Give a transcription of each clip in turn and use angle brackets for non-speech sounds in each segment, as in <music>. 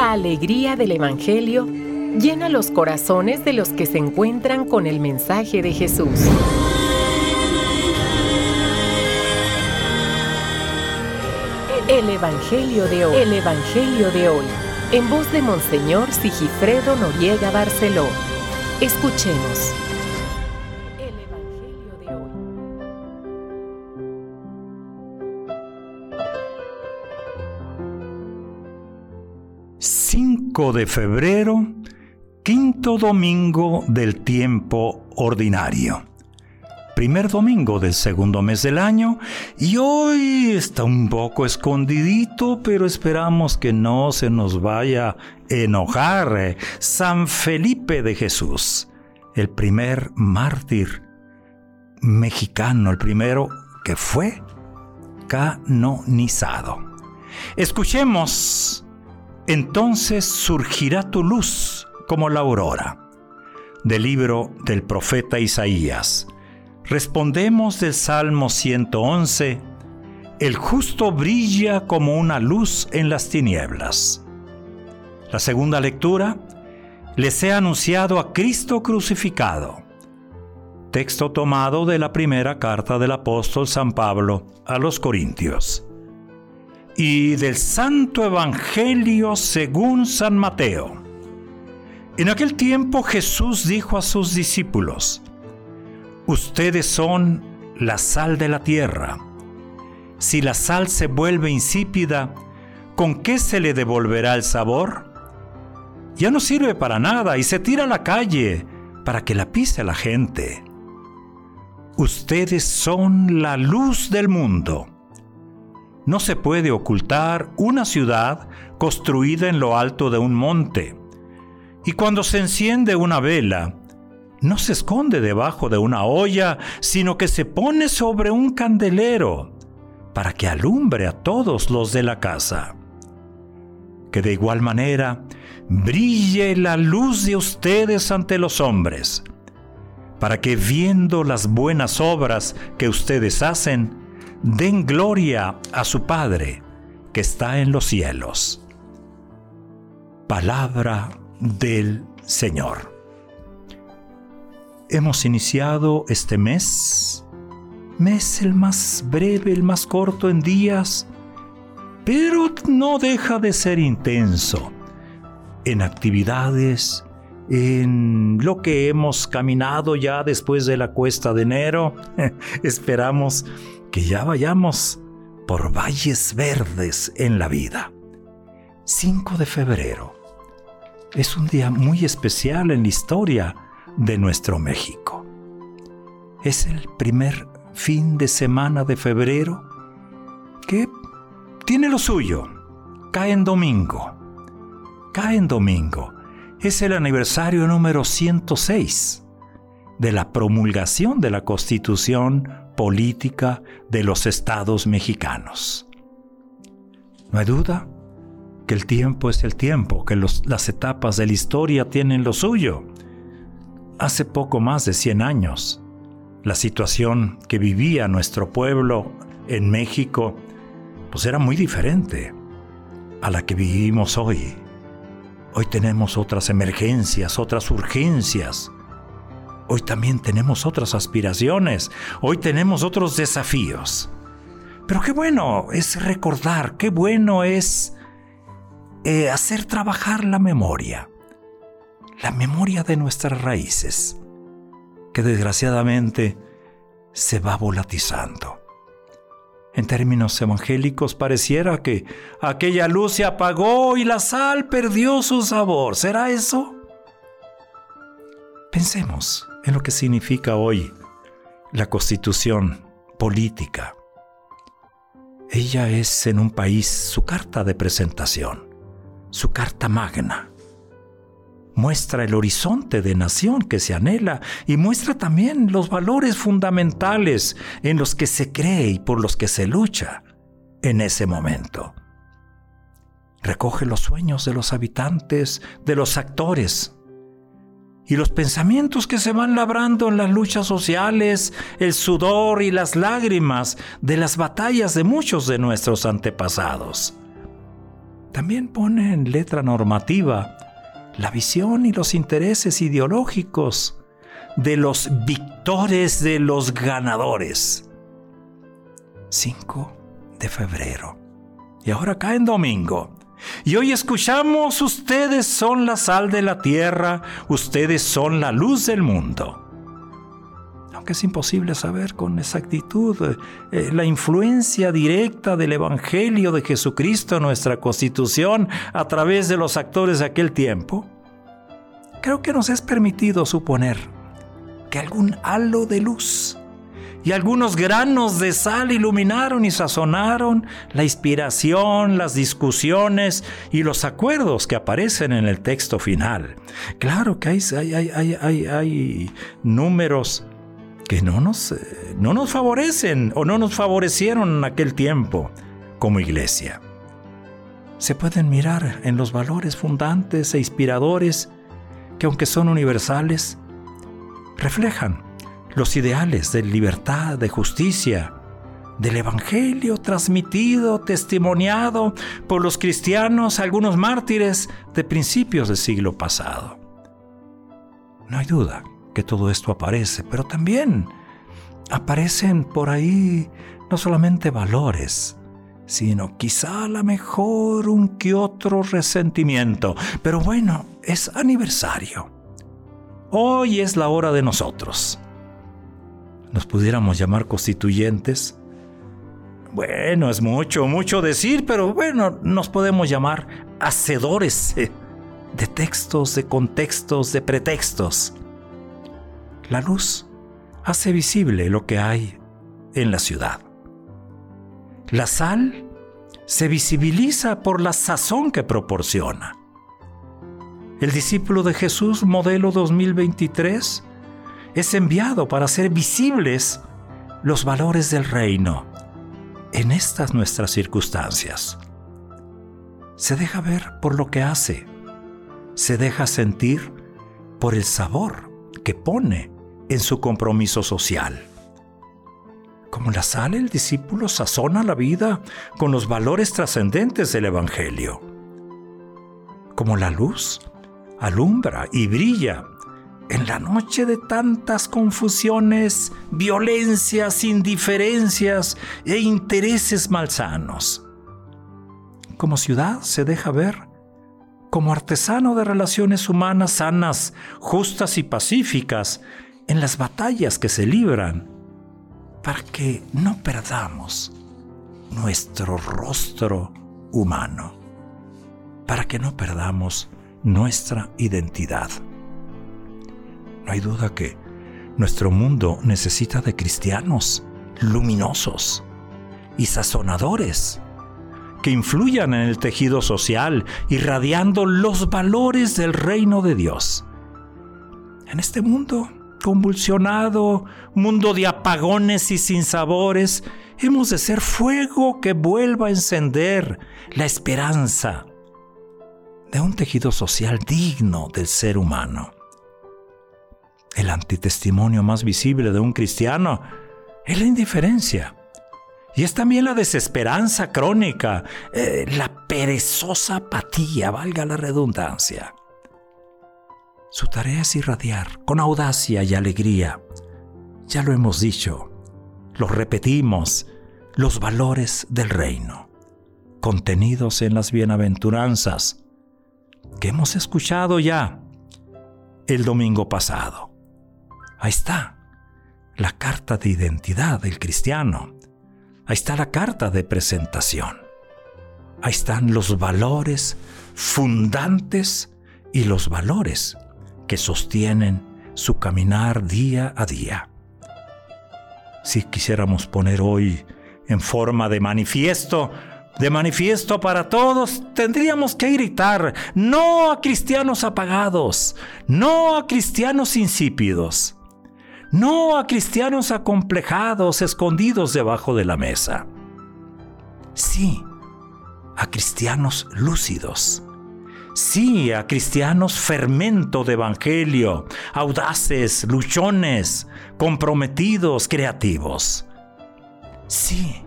La alegría del Evangelio llena los corazones de los que se encuentran con el mensaje de Jesús. El Evangelio de hoy. El Evangelio de hoy. En voz de Monseñor Sigifredo Noriega Barceló. Escuchemos. 5 de febrero, quinto domingo del tiempo ordinario. Primer domingo del segundo mes del año y hoy está un poco escondidito, pero esperamos que no se nos vaya a enojar eh, San Felipe de Jesús, el primer mártir mexicano, el primero que fue canonizado. Escuchemos entonces surgirá tu luz como la aurora. Del libro del profeta Isaías. Respondemos del Salmo 111. El justo brilla como una luz en las tinieblas. La segunda lectura. Les he anunciado a Cristo crucificado. Texto tomado de la primera carta del apóstol San Pablo a los Corintios y del Santo Evangelio según San Mateo. En aquel tiempo Jesús dijo a sus discípulos, Ustedes son la sal de la tierra. Si la sal se vuelve insípida, ¿con qué se le devolverá el sabor? Ya no sirve para nada y se tira a la calle para que la pise la gente. Ustedes son la luz del mundo. No se puede ocultar una ciudad construida en lo alto de un monte. Y cuando se enciende una vela, no se esconde debajo de una olla, sino que se pone sobre un candelero para que alumbre a todos los de la casa. Que de igual manera brille la luz de ustedes ante los hombres, para que viendo las buenas obras que ustedes hacen, den gloria a su Padre que está en los cielos. Palabra del Señor. Hemos iniciado este mes, mes el más breve, el más corto en días, pero no deja de ser intenso en actividades, en lo que hemos caminado ya después de la cuesta de enero. <laughs> Esperamos que ya vayamos por valles verdes en la vida. 5 de febrero es un día muy especial en la historia de nuestro México. Es el primer fin de semana de febrero que tiene lo suyo. Cae en domingo. Cae en domingo. Es el aniversario número 106 de la promulgación de la Constitución política de los estados mexicanos. No hay duda que el tiempo es el tiempo, que las etapas de la historia tienen lo suyo. Hace poco más de 100 años, la situación que vivía nuestro pueblo en México pues era muy diferente a la que vivimos hoy. Hoy tenemos otras emergencias, otras urgencias, hoy también tenemos otras aspiraciones, hoy tenemos otros desafíos. Pero qué bueno es recordar, qué bueno es eh, hacer trabajar la memoria, la memoria de nuestras raíces, que desgraciadamente se va volatizando. En términos evangélicos pareciera que aquella luz se apagó y la sal perdió su sabor. ¿Será eso? Pensemos en lo que significa hoy la constitución política. Ella es en un país su carta de presentación, su carta magna. Muestra el horizonte de nación que se anhela y muestra también los valores fundamentales en los que se cree y por los que se lucha en ese momento. Recoge los sueños de los habitantes, de los actores, y los pensamientos que se van labrando en las luchas sociales, el sudor y las lágrimas de las batallas de muchos de nuestros antepasados. también pone en letra normativa la visión y los intereses ideológicos de los victores, de los ganadores. 5 de febrero. Y ahora cae en domingo. Y hoy escuchamos, ustedes son la sal de la tierra, ustedes son la luz del mundo. Aunque es imposible saber con exactitud eh, la influencia directa del Evangelio de Jesucristo en nuestra constitución a través de los actores de aquel tiempo, creo que nos es permitido suponer que algún halo de luz y algunos granos de sal iluminaron y sazonaron la inspiración, las discusiones y los acuerdos que aparecen en el texto final. Claro que hay, hay, hay números que no nos, eh, no nos favorecen o no nos favorecieron en aquel tiempo como iglesia. Se pueden mirar en los valores fundantes e inspiradores que aunque son universales, reflejan los ideales de libertad, de justicia, del Evangelio transmitido, testimoniado por los cristianos, algunos mártires de principios del siglo pasado. No hay duda que todo esto aparece, pero también aparecen por ahí no solamente valores, sino quizá a lo mejor un que otro resentimiento. Pero bueno, es aniversario. Hoy es la hora de nosotros nos pudiéramos llamar constituyentes. Bueno, es mucho, mucho decir, pero bueno, nos podemos llamar hacedores de textos, de contextos, de pretextos. La luz hace visible lo que hay en la ciudad. La sal se visibiliza por la sazón que proporciona. El discípulo de Jesús, modelo 2023, es enviado para hacer visibles los valores del reino en estas nuestras circunstancias. Se deja ver por lo que hace, se deja sentir por el sabor que pone en su compromiso social. Como la sal, el discípulo sazona la vida con los valores trascendentes del Evangelio. Como la luz, alumbra y brilla en la noche de tantas confusiones, violencias, indiferencias e intereses malsanos. Como ciudad se deja ver como artesano de relaciones humanas sanas, justas y pacíficas en las batallas que se libran, para que no perdamos nuestro rostro humano, para que no perdamos nuestra identidad. No hay duda que nuestro mundo necesita de cristianos luminosos y sazonadores que influyan en el tejido social, irradiando los valores del reino de Dios. En este mundo convulsionado, mundo de apagones y sinsabores, hemos de ser fuego que vuelva a encender la esperanza de un tejido social digno del ser humano. El antitestimonio más visible de un cristiano es la indiferencia. Y es también la desesperanza crónica, eh, la perezosa apatía, valga la redundancia. Su tarea es irradiar con audacia y alegría. Ya lo hemos dicho, lo repetimos, los valores del reino, contenidos en las bienaventuranzas, que hemos escuchado ya el domingo pasado. Ahí está la carta de identidad del cristiano. Ahí está la carta de presentación. Ahí están los valores fundantes y los valores que sostienen su caminar día a día. Si quisiéramos poner hoy en forma de manifiesto, de manifiesto para todos, tendríamos que gritar, no a cristianos apagados, no a cristianos insípidos, no a cristianos acomplejados, escondidos debajo de la mesa. Sí, a cristianos lúcidos. Sí, a cristianos fermento de evangelio, audaces, luchones, comprometidos, creativos. Sí,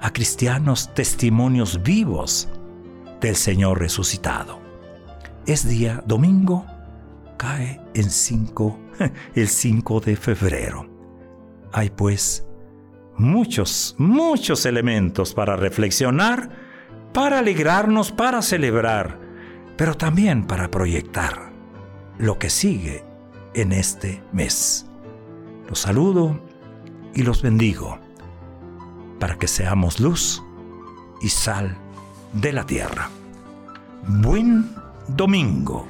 a cristianos testimonios vivos del Señor resucitado. Es día domingo, en 5, <laughs> el 5 de febrero. Hay pues muchos, muchos elementos para reflexionar, para alegrarnos, para celebrar, pero también para proyectar lo que sigue en este mes. Los saludo y los bendigo para que seamos luz y sal de la tierra. Buen domingo.